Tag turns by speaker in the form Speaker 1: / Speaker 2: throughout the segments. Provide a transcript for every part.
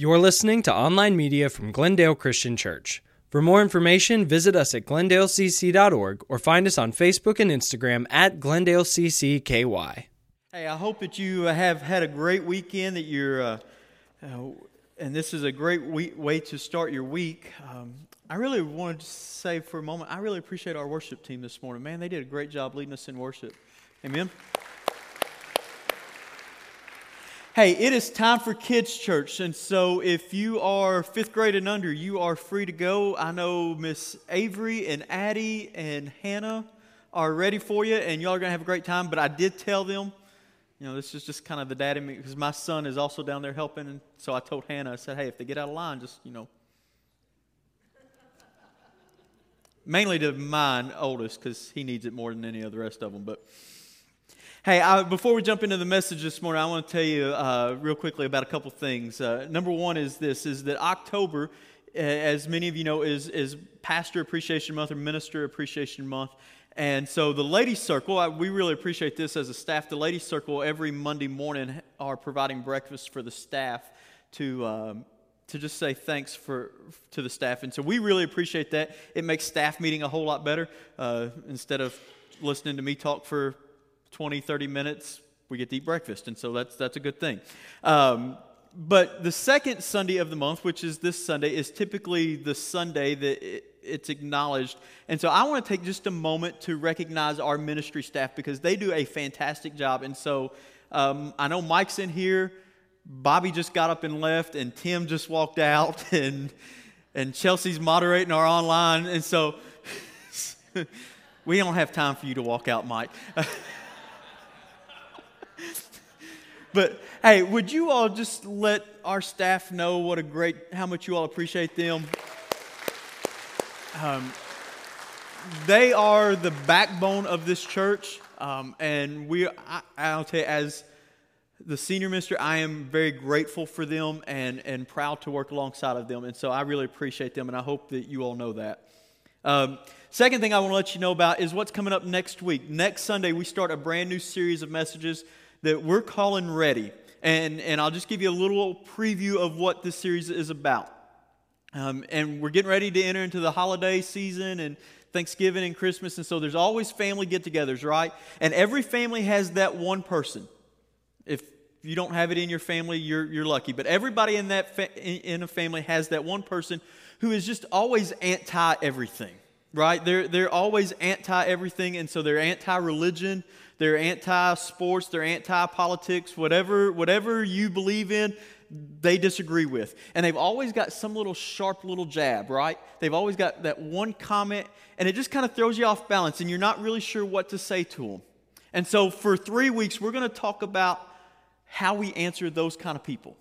Speaker 1: You're listening to online media from Glendale Christian Church. For more information, visit us at glendaleCC.org or find us on Facebook and Instagram at GlendaleCCKY.
Speaker 2: Hey, I hope that you have had a great weekend, that you're, uh, uh, and this is a great way to start your week. Um, I really wanted to say for a moment, I really appreciate our worship team this morning. Man, they did a great job leading us in worship. Amen. Hey, it is time for kids' church. And so if you are fifth grade and under, you are free to go. I know Miss Avery and Addie and Hannah are ready for you, and y'all are going to have a great time. But I did tell them, you know, this is just kind of the dad in me because my son is also down there helping. And so I told Hannah, I said, hey, if they get out of line, just, you know, mainly to mine oldest because he needs it more than any of the rest of them. But Hey, I, before we jump into the message this morning, I want to tell you uh, real quickly about a couple things. Uh, number one is this: is that October, as many of you know, is is Pastor Appreciation Month or Minister Appreciation Month. And so the Ladies Circle, I, we really appreciate this as a staff. The Ladies Circle every Monday morning are providing breakfast for the staff to um, to just say thanks for to the staff. And so we really appreciate that. It makes staff meeting a whole lot better uh, instead of listening to me talk for 20, 30 minutes, we get to eat breakfast. And so that's, that's a good thing. Um, but the second Sunday of the month, which is this Sunday, is typically the Sunday that it, it's acknowledged. And so I want to take just a moment to recognize our ministry staff because they do a fantastic job. And so um, I know Mike's in here. Bobby just got up and left, and Tim just walked out, and and Chelsea's moderating our online, and so we don't have time for you to walk out, Mike. But hey, would you all just let our staff know what a great, how much you all appreciate them? Um, they are the backbone of this church. Um, and we, I, I'll tell you, as the senior minister, I am very grateful for them and, and proud to work alongside of them. And so I really appreciate them, and I hope that you all know that. Um, second thing I want to let you know about is what's coming up next week. Next Sunday, we start a brand new series of messages that we're calling Ready. And, and I'll just give you a little preview of what this series is about. Um, and we're getting ready to enter into the holiday season and Thanksgiving and Christmas. And so there's always family get togethers, right? And every family has that one person. If you don't have it in your family, you're, you're lucky. But everybody in, that fa- in a family has that one person who is just always anti everything, right? They're, they're always anti everything. And so they're anti religion. They're anti sports, they're anti politics, whatever, whatever you believe in, they disagree with. And they've always got some little sharp little jab, right? They've always got that one comment, and it just kind of throws you off balance, and you're not really sure what to say to them. And so for three weeks, we're going to talk about how we answer those kind of people.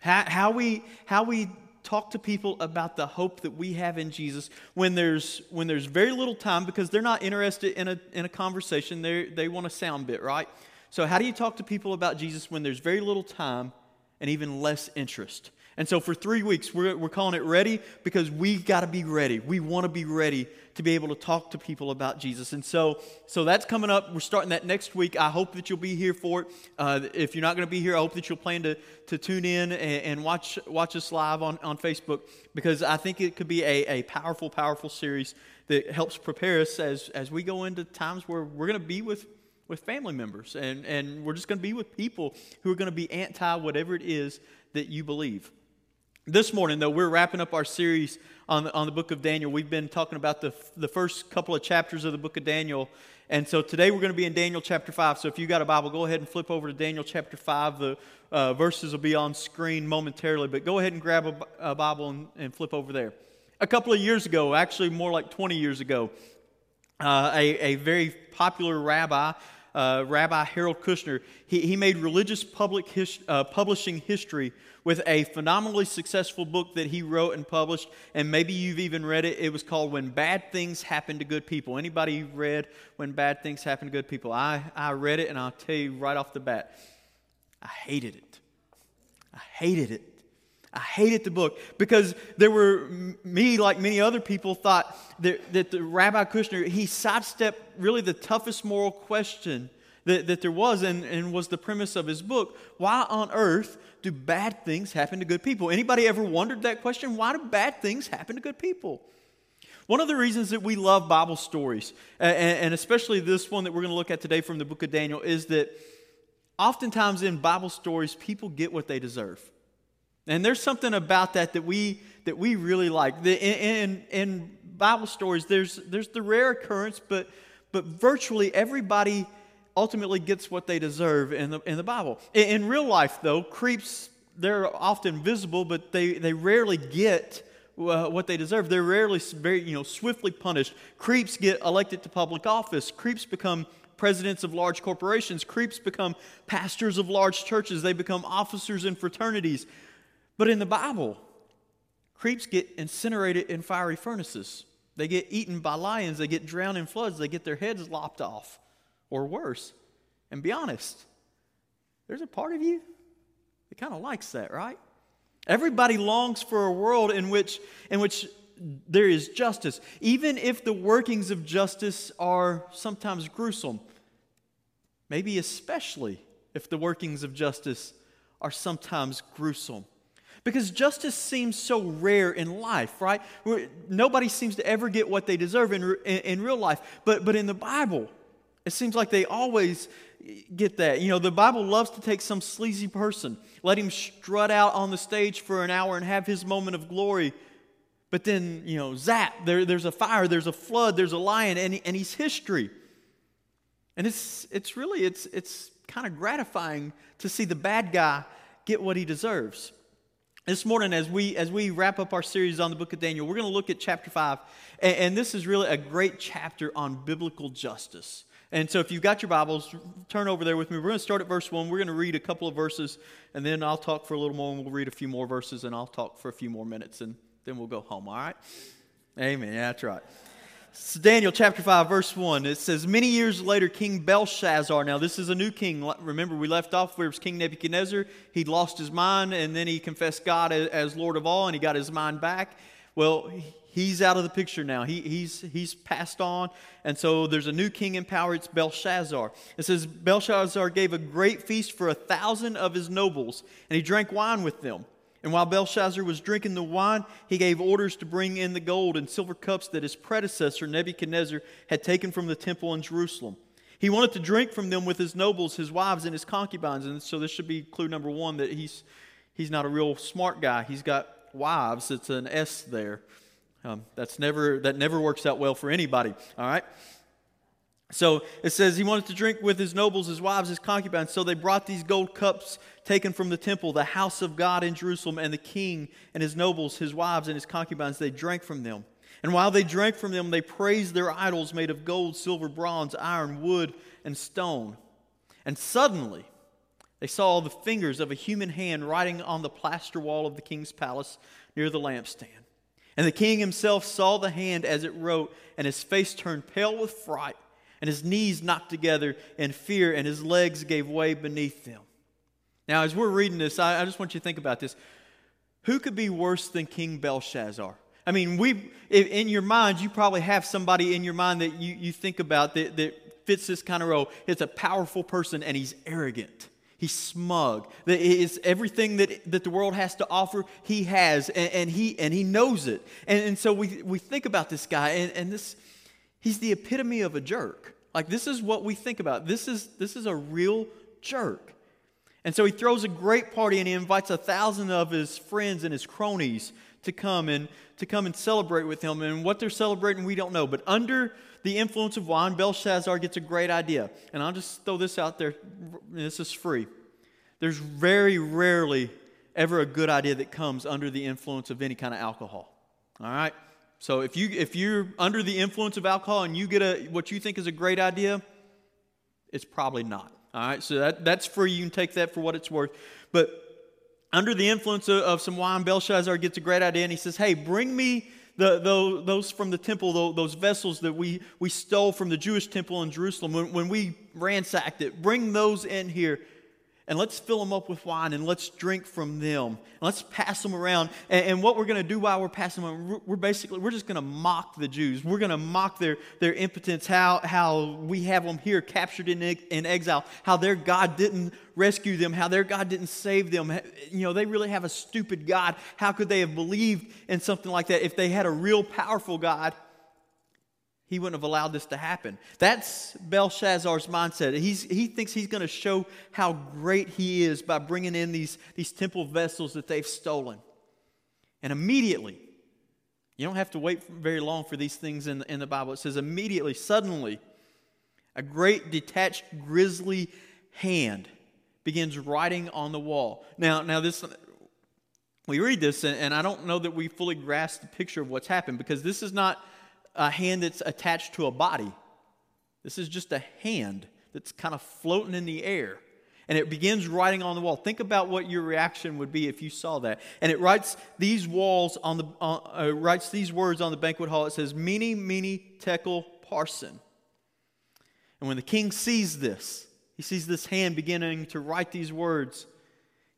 Speaker 2: How, how, we, how we talk to people about the hope that we have in Jesus when there's, when there's very little time because they're not interested in a, in a conversation. they they want a sound bit, right? So, how do you talk to people about Jesus when there's very little time and even less interest? And so, for three weeks, we're, we're calling it ready because we've got to be ready. We want to be ready to be able to talk to people about Jesus. And so, so that's coming up. We're starting that next week. I hope that you'll be here for it. Uh, if you're not going to be here, I hope that you'll plan to, to tune in and, and, watch, watch us live on, on Facebook because I think it could be a, a powerful, powerful series that helps prepare us as, as we go into times where we're going to be with with family members and, and we're just going to be with people who are going to be anti whatever it is that you believe this morning, though, we're wrapping up our series on the, on the book of Daniel. We've been talking about the, the first couple of chapters of the book of Daniel. And so today we're going to be in Daniel chapter 5. So if you got a Bible, go ahead and flip over to Daniel chapter 5. The uh, verses will be on screen momentarily, but go ahead and grab a, a Bible and, and, flip over there. A couple of years ago, actually more like 20 years ago, uh, a, a very popular rabbi uh, Rabbi Harold Kushner, he, he made religious public his, uh, publishing history with a phenomenally successful book that he wrote and published. And maybe you've even read it. It was called When Bad Things Happen to Good People. Anybody read When Bad Things Happen to Good People? I, I read it, and I'll tell you right off the bat, I hated it. I hated it. I hated the book because there were, me, like many other people, thought that, that the Rabbi Kushner, he sidestepped really the toughest moral question that, that there was and, and was the premise of his book. Why on earth do bad things happen to good people? Anybody ever wondered that question? Why do bad things happen to good people? One of the reasons that we love Bible stories, and, and especially this one that we're going to look at today from the book of Daniel, is that oftentimes in Bible stories, people get what they deserve. And there's something about that that we, that we really like. The, in, in, Bible stories, there's, there's the rare occurrence, but, but virtually everybody ultimately gets what they deserve in the, in the Bible. In, in real life, though, creeps, they're often visible, but they, they rarely get uh, what they deserve. They're rarely very, you know, swiftly punished. Creeps get elected to public office. Creeps become presidents of large corporations. Creeps become pastors of large churches. They become officers in fraternities. But in the Bible, creeps get incinerated in fiery furnaces. They get eaten by lions. They get drowned in floods. They get their heads lopped off or worse. And be honest, there's a part of you that kind of likes that, right? Everybody longs for a world in which, in which there is justice, even if the workings of justice are sometimes gruesome. Maybe especially if the workings of justice are sometimes gruesome. Because justice seems so rare in life, right? Nobody seems to ever get what they deserve in, in, in real life. But, but in the Bible, it seems like they always get that. You know, the Bible loves to take some sleazy person, let him strut out on the stage for an hour and have his moment of glory. But then, you know, zap, there, there's a fire, there's a flood, there's a lion, and, and he's history. And it's, it's really, it's, it's kind of gratifying to see the bad guy get what he deserves. This morning, as we, as we wrap up our series on the book of Daniel, we're going to look at chapter 5. And, and this is really a great chapter on biblical justice. And so, if you've got your Bibles, turn over there with me. We're going to start at verse 1. We're going to read a couple of verses, and then I'll talk for a little more, and we'll read a few more verses, and I'll talk for a few more minutes, and then we'll go home, all right? Amen. Yeah, that's right. So Daniel chapter 5, verse 1. It says, Many years later, King Belshazzar, now this is a new king. Remember, we left off where it was King Nebuchadnezzar. He'd lost his mind, and then he confessed God as Lord of all, and he got his mind back. Well, he's out of the picture now. He, he's, he's passed on. And so there's a new king in power. It's Belshazzar. It says Belshazzar gave a great feast for a thousand of his nobles, and he drank wine with them. And while Belshazzar was drinking the wine, he gave orders to bring in the gold and silver cups that his predecessor, Nebuchadnezzar, had taken from the temple in Jerusalem. He wanted to drink from them with his nobles, his wives, and his concubines. And so this should be clue number one that he's, he's not a real smart guy. He's got wives. It's an S there. Um, that's never, that never works out well for anybody, all right? So it says he wanted to drink with his nobles, his wives, his concubines. So they brought these gold cups taken from the temple, the house of God in Jerusalem, and the king and his nobles, his wives, and his concubines, they drank from them. And while they drank from them, they praised their idols made of gold, silver, bronze, iron, wood, and stone. And suddenly, they saw the fingers of a human hand writing on the plaster wall of the king's palace near the lampstand. And the king himself saw the hand as it wrote, and his face turned pale with fright, and his knees knocked together in fear, and his legs gave way beneath them. Now, as we're reading this, I, I just want you to think about this. Who could be worse than King Belshazzar? I mean, we in your mind, you probably have somebody in your mind that you, you think about that, that fits this kind of role. It's a powerful person and he's arrogant. He's smug. It's everything that, that the world has to offer, he has, and, and he, and he knows it. And, and so we, we think about this guy, and, and this, he's the epitome of a jerk. Like, this is what we think about. This is, this is a real jerk. And so he throws a great party and he invites a thousand of his friends and his cronies to come and to come and celebrate with him. And what they're celebrating, we don't know. But under the influence of wine, Belshazzar gets a great idea. And I'll just throw this out there. This is free. There's very rarely ever a good idea that comes under the influence of any kind of alcohol. All right? So if you if you're under the influence of alcohol and you get a what you think is a great idea, it's probably not. All right? So that, that's free. You can take that for what it's worth. But under the influence of, of some wine, Belshazzar gets a great idea and he says, Hey, bring me the, the, those from the temple, those vessels that we, we stole from the Jewish temple in Jerusalem when, when we ransacked it, bring those in here. And let's fill them up with wine and let's drink from them. And let's pass them around. And, and what we're going to do while we're passing them, we're, we're basically, we're just going to mock the Jews. We're going to mock their, their impotence, how, how we have them here captured in, in exile, how their God didn't rescue them, how their God didn't save them. You know, they really have a stupid God. How could they have believed in something like that if they had a real powerful God? He wouldn't have allowed this to happen. That's Belshazzar's mindset. He's, he thinks he's going to show how great he is by bringing in these, these temple vessels that they've stolen. And immediately, you don't have to wait very long for these things in, in the Bible. It says, immediately, suddenly, a great detached, grisly hand begins writing on the wall. Now, now this we read this, and, and I don't know that we fully grasp the picture of what's happened because this is not a hand that's attached to a body. This is just a hand that's kind of floating in the air. And it begins writing on the wall. Think about what your reaction would be if you saw that. And it writes these walls on the uh, uh, writes these words on the banquet hall. It says, "Mene, mene, tekel, parsin." And when the king sees this, he sees this hand beginning to write these words.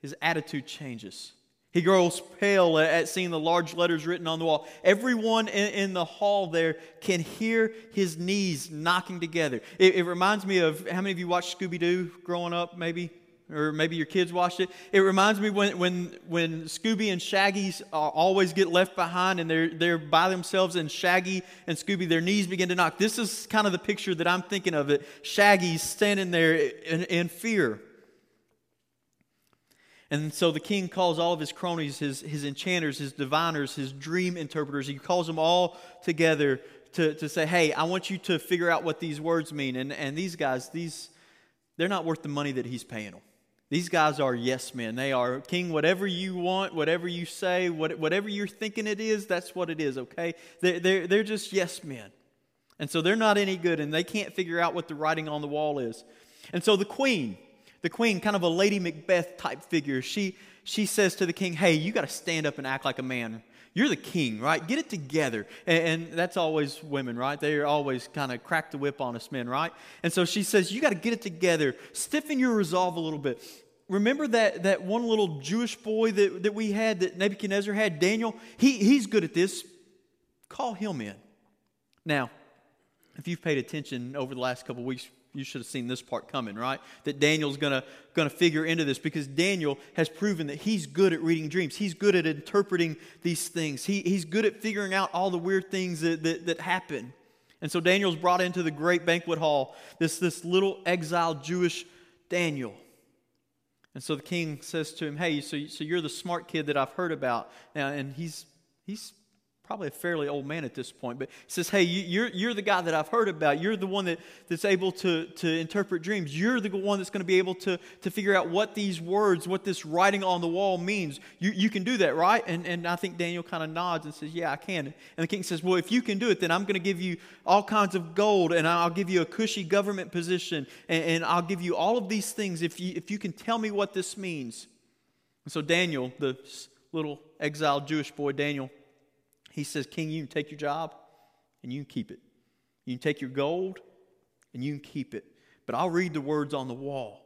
Speaker 2: His attitude changes. He grows pale at seeing the large letters written on the wall. Everyone in, the hall there can hear his knees knocking together. It, it reminds me of how many of you watched Scooby Doo growing up, maybe? Or maybe your kids watched it. It reminds me when, when, when Scooby and Shaggy uh, always get left behind and they're, they're by themselves, and Shaggy and Scooby, their knees begin to knock. This is kind of the picture that I'm thinking of it. Shaggy's standing there in, in fear. And so the king calls all of his cronies, his, his enchanters, his diviners, his dream interpreters, he calls them all together to, to say, hey, I want you to figure out what these words mean. And, and these guys, these, they're not worth the money that he's paying them. These guys are yes men. They are, King, whatever you want, whatever you say, what, whatever you're thinking it is, that's what it is, okay? They're, they're, they're just yes men. And so they're not any good, and they can't figure out what the writing on the wall is. And so the queen, the queen, kind of a Lady Macbeth type figure, she, she says to the king, Hey, you got to stand up and act like a man. You're the king, right? Get it together. And, and that's always women, right? They're always kind of crack the whip on us men, right? And so she says, You got to get it together. Stiffen your resolve a little bit. Remember that, that one little Jewish boy that, that we had, that Nebuchadnezzar had, Daniel? He, he's good at this. Call him in. Now, if you've paid attention over the last couple weeks, you should have seen this part coming, right? That Daniel's going to going to figure into this because Daniel has proven that he's good at reading dreams. He's good at interpreting these things. He, he's good at figuring out all the weird things that, that, that happen. And so Daniel's brought into the great banquet hall, this, this little exiled Jewish Daniel. And so the king says to him, Hey, so, so you're the smart kid that I've heard about. Now, and he's, he's probably a fairly old man at this point, but says, Hey, you're, you're the guy that I've heard about. You're the one that, that's able to, to interpret dreams. You're the one that's going to be able to, to figure out what these words, what this writing on the wall means. You, you can do that, right? And, and I think Daniel kind of nods and says, Yeah, I can. And the king says, Well, if you can do it, then I'm going to give you all kinds of gold, and I'll give you a cushy government position, and, and I'll give you all of these things if you, if you can tell me what this means. And so Daniel, the little exiled Jewish boy, Daniel, he says, King, you can take your job and you can keep it. You can take your gold and you can keep it. But I'll read the words on the wall.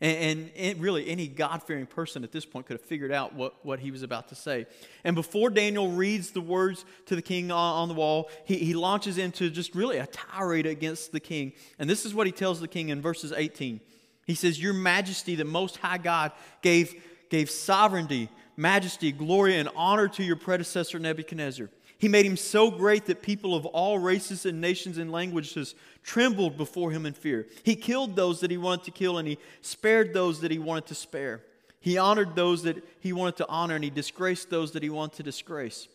Speaker 2: And, and, really, any God fearing person at this point could have figured out what, what he was about to say. And before Daniel reads the words to the king on, on the wall, he, he launches into just really a tirade against the king. And this is what he tells the king in verses 18. He says, Your majesty, the most high God, gave, gave sovereignty majesty, glory, and honor to your predecessor Nebuchadnezzar. He made him so great that people of all races and nations and languages trembled before him in fear. He killed those that he wanted to kill, and he spared those that he wanted to spare. He honored those that he wanted to honor, and he disgraced those that he wanted to disgrace.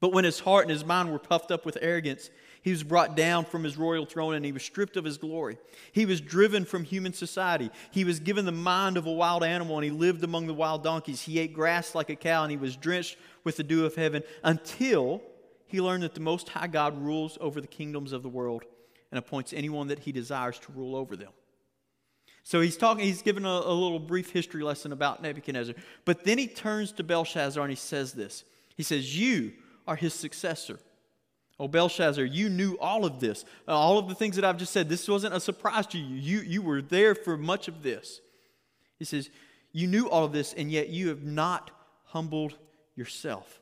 Speaker 2: But when his heart and his mind were puffed up with arrogance, he was brought down from his royal throne and he was stripped of his glory. He was driven from human society. He was given the mind of a wild animal and he lived among the wild donkeys. He ate grass like a cow and he was drenched with the dew of heaven until he learned that the Most High God rules over the kingdoms of the world and appoints anyone that he desires to rule over them. So he's talking, he's given a, a little brief history lesson about Nebuchadnezzar. But then he turns to Belshazzar and he says this He says, You are his successor. Oh, Belshazzar, you knew all of this. Uh, all of the things that I've just said, this wasn't a surprise to you. You, you were there for much of this. He says, You knew all of this, and yet you have not humbled yourself.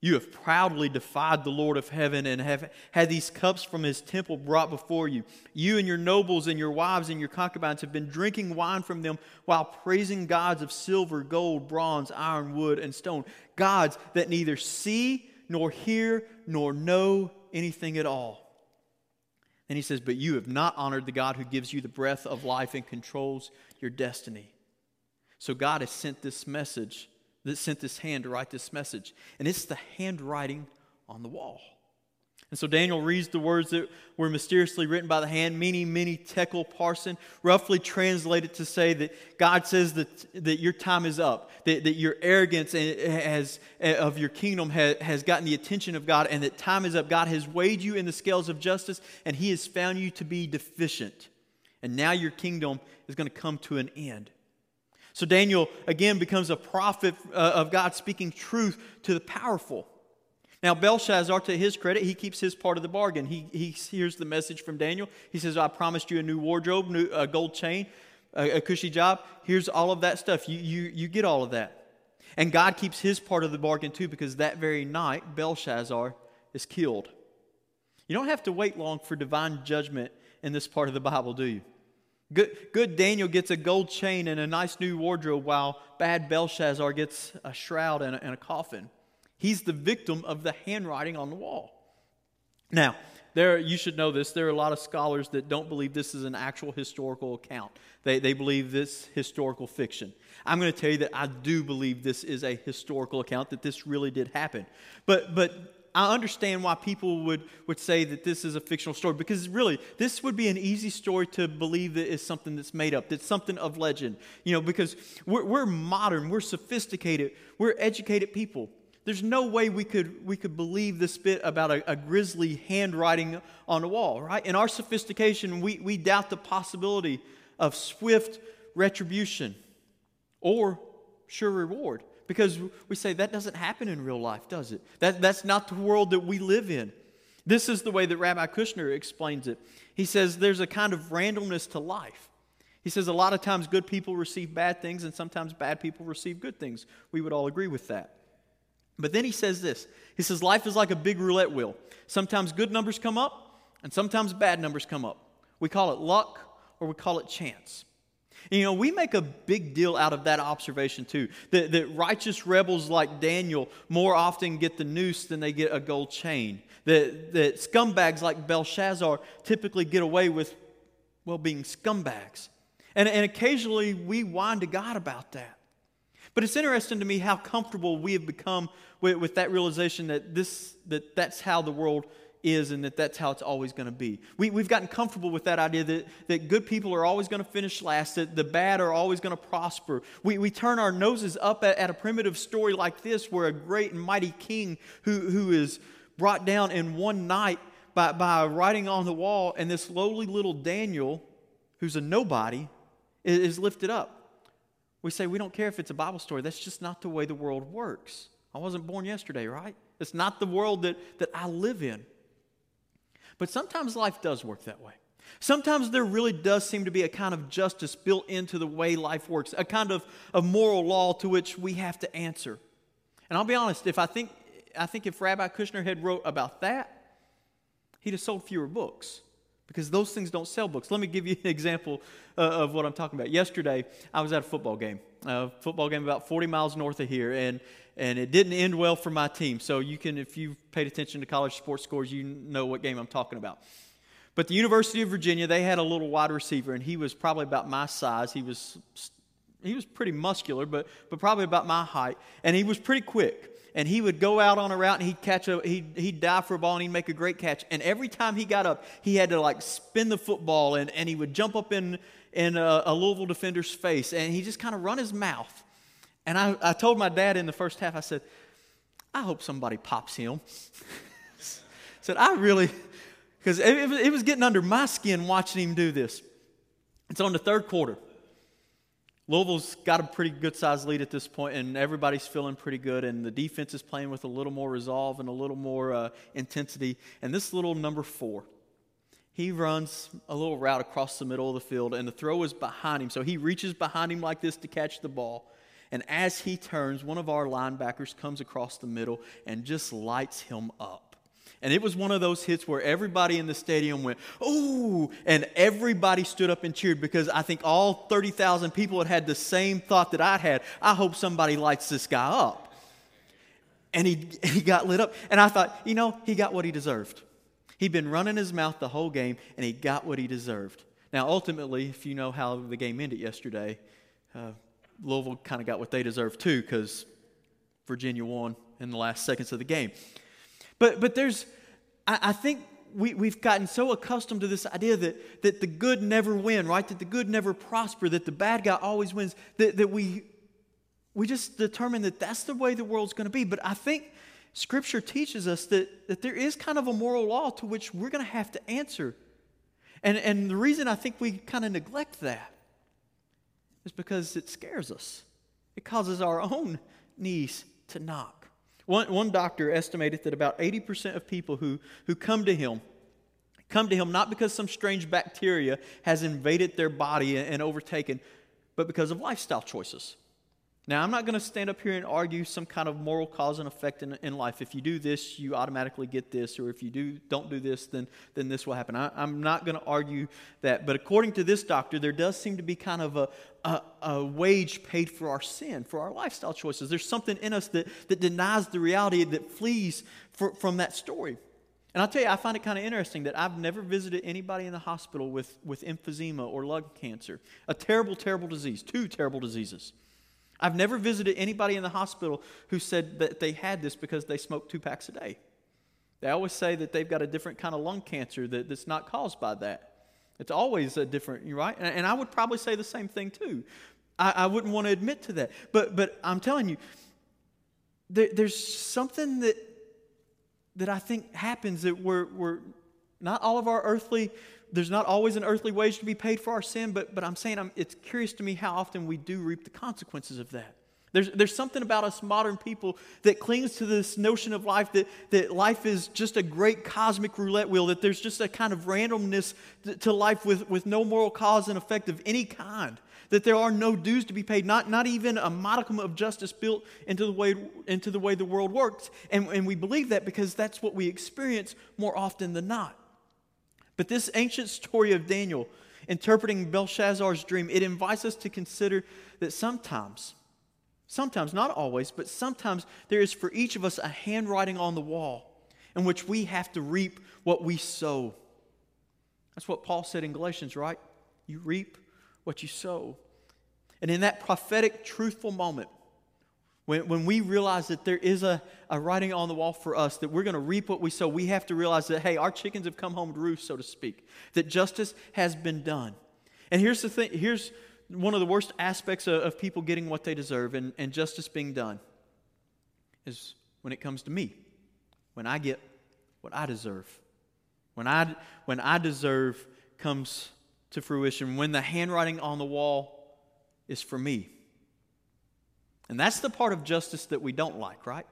Speaker 2: You have proudly defied the Lord of heaven and have had these cups from his temple brought before you. You and your nobles and your wives and your concubines have been drinking wine from them while praising gods of silver, gold, bronze, iron, wood, and stone. Gods that neither see nor hear nor know anything at all. And he says, But you have not honored the God who gives you the breath of life and controls your destiny. So God has sent this message, that sent this hand to write this message. And it's the handwriting on the wall. And so Daniel reads the words that were mysteriously written by the hand, many, many tekel parsin, roughly translated to say that God says that, that your time is up, that, that your arrogance has, of your kingdom has, has gotten the attention of God, and that time is up. God has weighed you in the scales of justice, and He has found you to be deficient. And now your kingdom is going to come to an end. So Daniel, again, becomes a prophet uh, of God speaking truth to the powerful. Now, Belshazzar, to his credit, he keeps his part of the bargain. He, he hears the message from Daniel. He says, I promised you a new wardrobe, new, a gold chain, a, a cushy job. Here's all of that stuff. You, you, you get all of that. And God keeps his part of the bargain too, because that very night, Belshazzar is killed. You don't have to wait long for divine judgment in this part of the Bible, do you? Good, good Daniel gets a gold chain and a nice new wardrobe, while bad Belshazzar gets a shroud and a, and a coffin. He's the victim of the handwriting on the wall. Now, there, you should know this. There are a lot of scholars that don't believe this is an actual historical account. They, they believe this historical fiction. I'm going to tell you that I do believe this is a historical account, that this really did happen. But, but I understand why people would, would say that this is a fictional story because really, this would be an easy story to believe that is something that's made up, that's something of legend. You know, because we're, we're modern, we're sophisticated, we're educated people. There's no way we could, we could believe this bit about a, a grisly handwriting on a wall, right? In our sophistication, we, we doubt the possibility of swift retribution or sure reward because we say that doesn't happen in real life, does it? That, that's not the world that we live in. This is the way that Rabbi Kushner explains it. He says there's a kind of randomness to life. He says a lot of times good people receive bad things and sometimes bad people receive good things. We would all agree with that. But then he says this He says, Life is like a big roulette wheel. Sometimes good numbers come up, and sometimes bad numbers come up. We call it luck or we call it chance. And, you know, we make a big deal out of that observation too that, that righteous rebels like Daniel more often get the noose than they get a gold chain. That, that scumbags like Belshazzar typically get away with, well, being scumbags. And, and occasionally we whine to God about that. But it's interesting to me how comfortable we have become with, with that realization that, this, that that's how the world is and that that's how it's always going to be. We, we've gotten comfortable with that idea that, that good people are always going to finish last, that the bad are always going to prosper. We, we turn our noses up at, at a primitive story like this where a great and mighty king who, who is brought down in one night by, by writing on the wall, and this lowly little Daniel, who's a nobody, is, is lifted up. We say we don't care if it's a Bible story. That's just not the way the world works. I wasn't born yesterday, right? It's not the world that, that I live in. But sometimes life does work that way. Sometimes there really does seem to be a kind of justice built into the way life works, a kind of, of moral law to which we have to answer. And I'll be honest, if I think I think if Rabbi Kushner had wrote about that, he'd have sold fewer books because those things don't sell books. Let me give you an example uh, of what I'm talking about. Yesterday, I was at a football game, a football game about 40 miles north of here, and and it didn't end well for my team. So you can, if you've paid attention to college sports scores, you know what game I'm talking about. But the University of Virginia, they had a little wide receiver, and he was probably about my size. He was he was pretty muscular, but but probably about my height, and he was pretty quick and he would go out on a route and he'd catch a he'd, he'd dive for a ball and he'd make a great catch. And every time he got up he had to like spin the football and, and he would jump up in in a, a louisville defender's face. And he just kind of run his mouth. And I, I told my dad in the first half i said i hope somebody pops him. Said i really because it, it was getting under my skin watching him do this. It's on the third quarter Louisville's got a pretty good sized lead at this point, and everybody's feeling pretty good. And the defense is playing with a little more resolve and a little more uh, intensity. And this little number four, he runs a little route across the middle of the field, and the throw is behind him. So he reaches behind him like this to catch the ball. And as he turns, one of our linebackers comes across the middle and just lights him up. And it was one of those hits where everybody in the stadium went, ooh, and everybody stood up and cheered because I think all 30,000 people had had the same thought that I had. I hope somebody lights this guy up. And he, he got lit up. And I thought, you know, he got what he deserved. He'd been running his mouth the whole game, and he got what he deserved. Now, ultimately, if you know how the game ended yesterday, uh, Louisville kind of got what they deserved too, because Virginia won in the last seconds of the game. But, but there's, I, I think we, we've gotten so accustomed to this idea that, that the good never win, right? That the good never prosper, that the bad guy always wins, that, that we, we just determine that that's the way the world's going to be. But I think Scripture teaches us that, that there is kind of a moral law to which we're going to have to answer. And, and the reason I think we kind of neglect that is because it scares us. It causes our own knees to knock. One, one doctor estimated that about 80% of people who, who come to him come to him not because some strange bacteria has invaded their body and overtaken, but because of lifestyle choices. Now, I'm not going to stand up here and argue some kind of moral cause and effect in, in life. If you do this, you automatically get this, or if you do don't do this, then, then this will happen. I, am not going to argue that. But according to this doctor, there does seem to be kind of a, a, a, wage paid for our sin, for our lifestyle choices. There's something in us that, that denies the reality, that flees for, from that story. And I'll tell you, I find it kind of interesting that I've never visited anybody in the hospital with, with emphysema or lung cancer, a terrible, terrible disease, two terrible diseases. I've never visited anybody in the hospital who said that they had this because they smoked two packs a day. They always say that they've got a different kind of lung cancer that, that's not caused by that. It's always a different, right? And, and I would probably say the same thing too. I, I, wouldn't want to admit to that. But, but I'm telling you, there, there's something that, that I think happens that we're, we're not all of our earthly there's not always an earthly wage to be paid for our sin, but, but I'm saying I'm, it's curious to me how often we do reap the consequences of that. There's, there's something about us modern people that clings to this notion of life that, that life is just a great cosmic roulette wheel, that there's just a kind of randomness to life with, with no moral cause and effect of any kind, that there are no dues to be paid, not, not even a modicum of justice built into the way, into the, way the world works. And, and we believe that because that's what we experience more often than not. But this ancient story of Daniel interpreting Belshazzar's dream, it invites us to consider that sometimes, sometimes, not always, but sometimes there is for each of us a handwriting on the wall in which we have to reap what we sow. That's what Paul said in Galatians, right? You reap what you sow. And in that prophetic, truthful moment, when, when we realize that there is a, a writing on the wall for us, that we're going to reap what we sow, we have to realize that, hey, our chickens have come home to roost, so to speak, that justice has been done. And here's the thing here's one of the worst aspects of, of people getting what they deserve and, and justice being done is when it comes to me, when I get what I deserve. When I, when I deserve comes to fruition, when the handwriting on the wall is for me. And that's the part of justice that we don't like, right?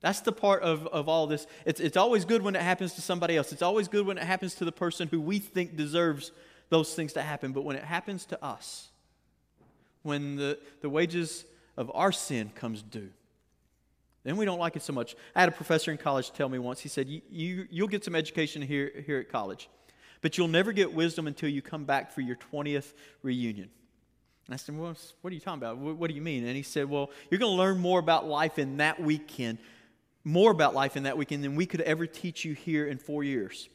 Speaker 2: That's the part of, of all this. It's, it's always good when it happens to somebody else. It's always good when it happens to the person who we think deserves those things to happen. But when it happens to us, when the, the wages of our sin comes due, then we don't like it so much. I had a professor in college tell me once, he said, you, you, You'll get some education here, here at college, but you'll never get wisdom until you come back for your 20th reunion. And I said, Well, what are you talking about? What, do you mean? And he said, Well, you're going to learn more about life in that weekend, more about life in that weekend than we could ever teach you here in four years.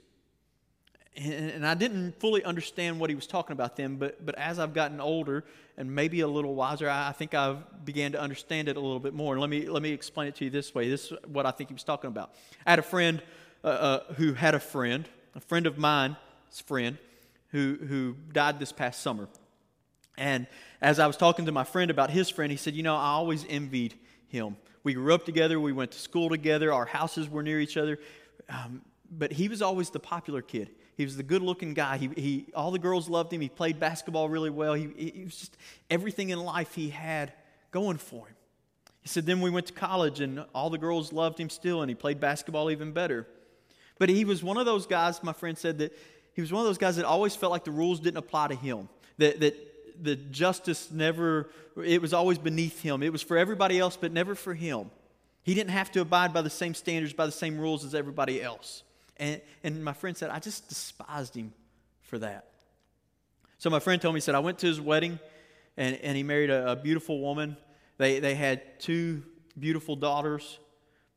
Speaker 2: And, and I didn't fully understand what he was talking about then, but, but as I've gotten older and maybe a little wiser, I, I think I've began to understand it a little bit more. And let me, let me explain it to you this way. This is what I think he was talking about. I had a friend uh, uh, who had a friend, a friend of mine's friend, who, who died this past summer. And as I was talking to my friend about his friend, he said, You know, I always envied him. We grew up together, we went to school together, our houses were near each other. Um, but he was always the popular kid. He was the good looking guy. He, he, all the girls loved him. He played basketball really well. He, he was just everything in life he had going for him. He said, Then we went to college, and all the girls loved him still, and he played basketball even better. But he was one of those guys, my friend said, that he was one of those guys that always felt like the rules didn't apply to him. That, that the justice never, it was always beneath him. It was for everybody else, but never for him. He didn't have to abide by the same standards, by the same rules as everybody else. And, and my friend said, I just despised him for that. So my friend told me, he said, I went to his wedding and, and he married a, a beautiful woman. They, they had two beautiful daughters.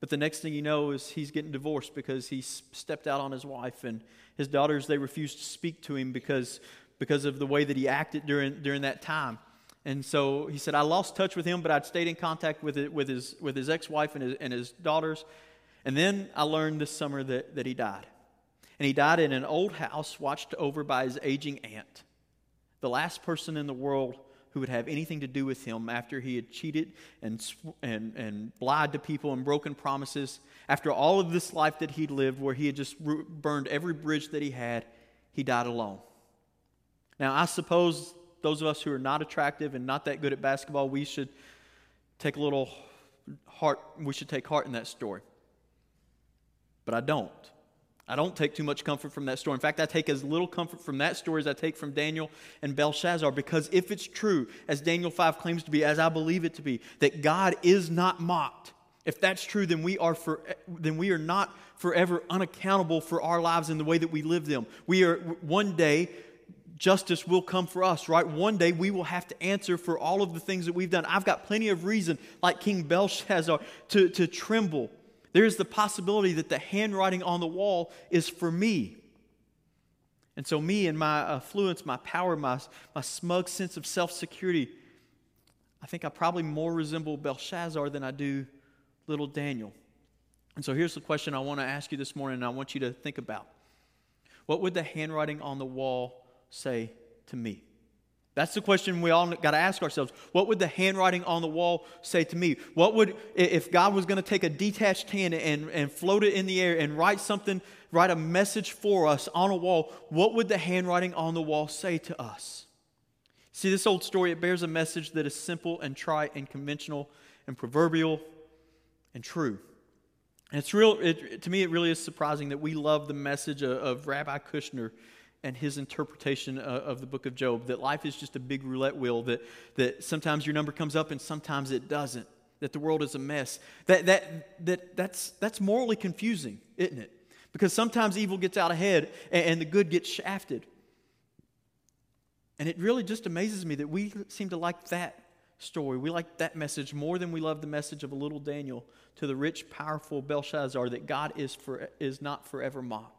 Speaker 2: But the next thing you know is he's getting divorced because he stepped out on his wife and his daughters they refused to speak to him because because of the way that he acted during during that time. And so he said, I lost touch with him, but I'd stayed in contact with, it, with his, with his ex wife and his, and his daughters. And then I learned this summer that, that he died. And he died in an old house watched over by his aging aunt, the last person in the world who would have anything to do with him after he had cheated and, and, and lied to people and broken promises. After all of this life that he'd lived, where he had just burned every bridge that he had, he died alone. Now, I suppose those of us who are not attractive and not that good at basketball, we should take a little heart, we should take heart in that story. But I don't. I don't take too much comfort from that story. In fact, I take as little comfort from that story as I take from Daniel and Belshazzar because if it's true, as Daniel 5 claims to be, as I believe it to be, that God is not mocked, if that's true, then we are, for, then we are not forever unaccountable for our lives and the way that we live them. We are one day justice will come for us, right? One day we will have to answer for all of the things that we've done. I've got plenty of reason, like King Belshazzar, to, to tremble. There's the possibility that the handwriting on the wall is for me. And so, me and my affluence, my power, my, my smug sense of self security, I think I probably more resemble Belshazzar than I do little Daniel. And so, here's the question I want to ask you this morning, and I want you to think about. What would the handwriting on the wall say to me? That's the question we all got to ask ourselves. What would the handwriting on the wall say to me? What would, if God was going to take a detached hand and, and float it in the air and write something, write a message for us on a wall, what would the handwriting on the wall say to us? See, this old story, it bears a message that is simple and trite and conventional and proverbial and true. And it's real, it, to me, it really is surprising that we love the message of, of Rabbi Kushner and his interpretation uh, of the book of Job that life is just a big roulette wheel, that, that sometimes your number comes up and sometimes it doesn't, that the world is a mess. That, that, that, that's, that's morally confusing, isn't it? Because sometimes evil gets out ahead and, and the good gets shafted. And it really just amazes me that we seem to like that story. We like that message more than we love the message of a little Daniel to the rich, powerful Belshazzar that God is, for, is not forever mocked.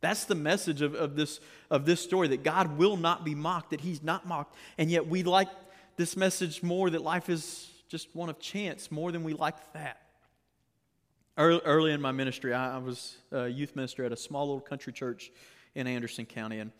Speaker 2: That's the message of, of, this, of this story that God will not be mocked, that He's not mocked. And yet we like this message more that life is just one of chance more than we like that. Early, early in my ministry, I, I was a youth minister at a small little country church in Anderson County. And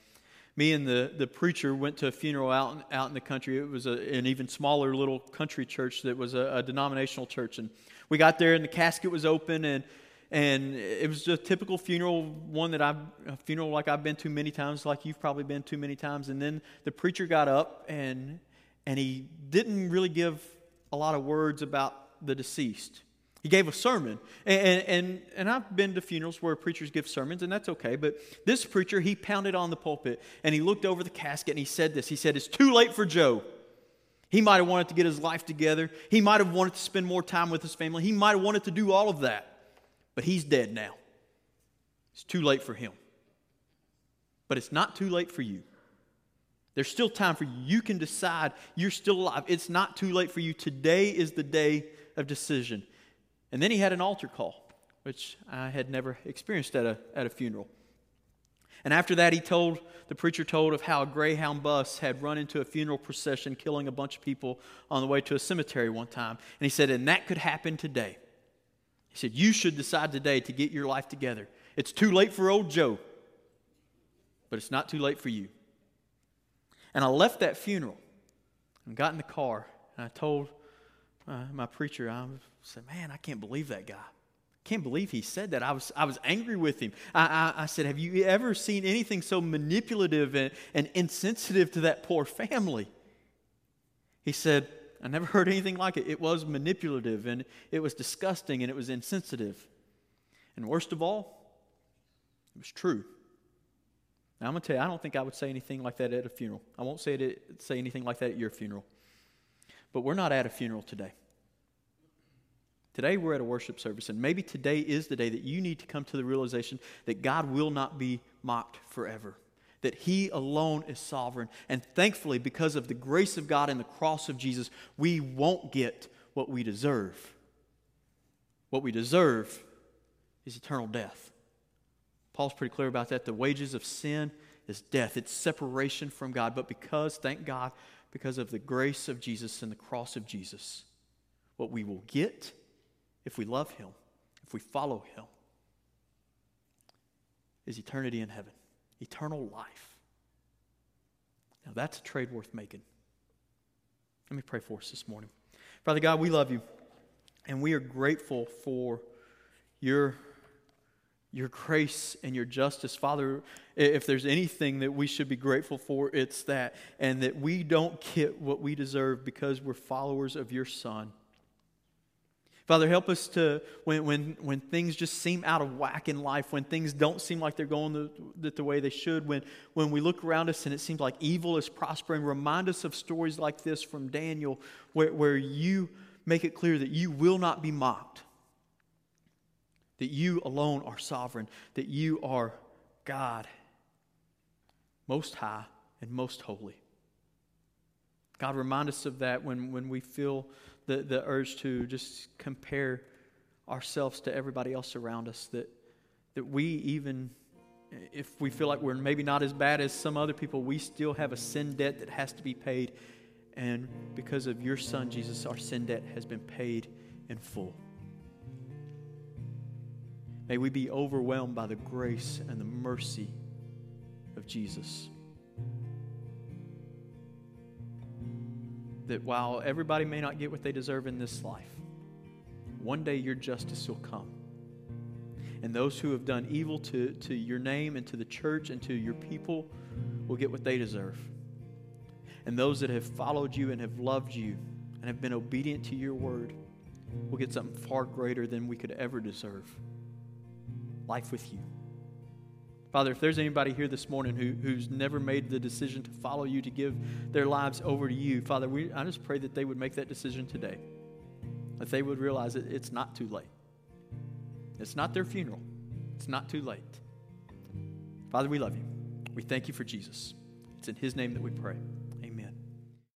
Speaker 2: me and the, the preacher went to a funeral out in, out in the country. It was a, an even smaller little country church that was a, a denominational church. And we got there, and the casket was open, and and it was a typical funeral, one that I've, a funeral like I've been to many times, like you've probably been to many times. And then the preacher got up and, and he didn't really give a lot of words about the deceased. He gave a sermon. And, and, and I've been to funerals where preachers give sermons, and that's okay. But this preacher, he pounded on the pulpit and he looked over the casket and he said this. He said, It's too late for Joe. He might have wanted to get his life together. He might have wanted to spend more time with his family. He might have wanted to do all of that. But he's dead now. It's too late for him. But it's not too late for you. There's still time for you. You can decide you're still alive. It's not too late for you. Today is the day of decision. And then he had an altar call, which I had never experienced at a, at a funeral. And after that, he told, the preacher told of how a Greyhound bus had run into a funeral procession, killing a bunch of people on the way to a cemetery one time. And he said, and that could happen today. He said, You should decide today to get your life together. It's too late for old Joe, but it's not too late for you. And I left that funeral and got in the car, and I told uh, my preacher, I said, Man, I can't believe that guy. I can't believe he said that. I was, I was angry with him. I, I, I said, Have you ever seen anything so manipulative and, and insensitive to that poor family? He said, I never heard anything like it. It was manipulative and it was disgusting and it was insensitive. And worst of all, it was true. Now, I'm going to tell you, I don't think I would say anything like that at a funeral. I won't say, it, say anything like that at your funeral. But we're not at a funeral today. Today we're at a worship service, and maybe today is the day that you need to come to the realization that God will not be mocked forever, that He alone is sovereign. And thankfully, because of the grace of God and the cross of Jesus, we won't get what we deserve. What we deserve is eternal death. Paul's pretty clear about that. The wages of sin is death, it's separation from God. But because, thank God, because of the grace of Jesus and the cross of Jesus, what we will get if we love Him, if we follow Him, is eternity in heaven, eternal life. Now, that's a trade worth making. Let me pray for us this morning. Father God, we love you, and we are grateful for your your grace and your justice. Father, if there's anything that we should be grateful for, it's that. And that we don't get what we deserve because we're followers of your Son. Father, help us to, when, when, when things just seem out of whack in life, when things don't seem like they're going the, the, way they should, when, when we look around us and it seems like evil is prospering, remind us of stories like this from Daniel, where, where you make it clear that you will not be mocked, that you alone are sovereign, that you are God, most high and most holy. God, remind us of that when, when we feel the, the urge to just compare ourselves to everybody else around us, that, that we even, if we feel like we're maybe not as bad as some other people, we still have a sin debt that has to be paid. And because of your Son, Jesus, our sin debt has been paid in full. May we be overwhelmed by the grace and the mercy of Jesus. That while everybody may not get what they deserve in this life, one day your justice will come. And those who have done evil to, to your name and to the church and to your people will get what they deserve. And those that have followed you and have loved you and have been obedient to your word will get something far greater than we could ever deserve life with you. Father, if there's anybody here this morning who, who's never made the decision to follow you, to give their lives over to you, Father, we, I just pray that they would make that decision today. That they would realize that it's not too late. It's not their funeral, it's not too late. Father, we love you. We thank you for Jesus. It's in his name that we pray.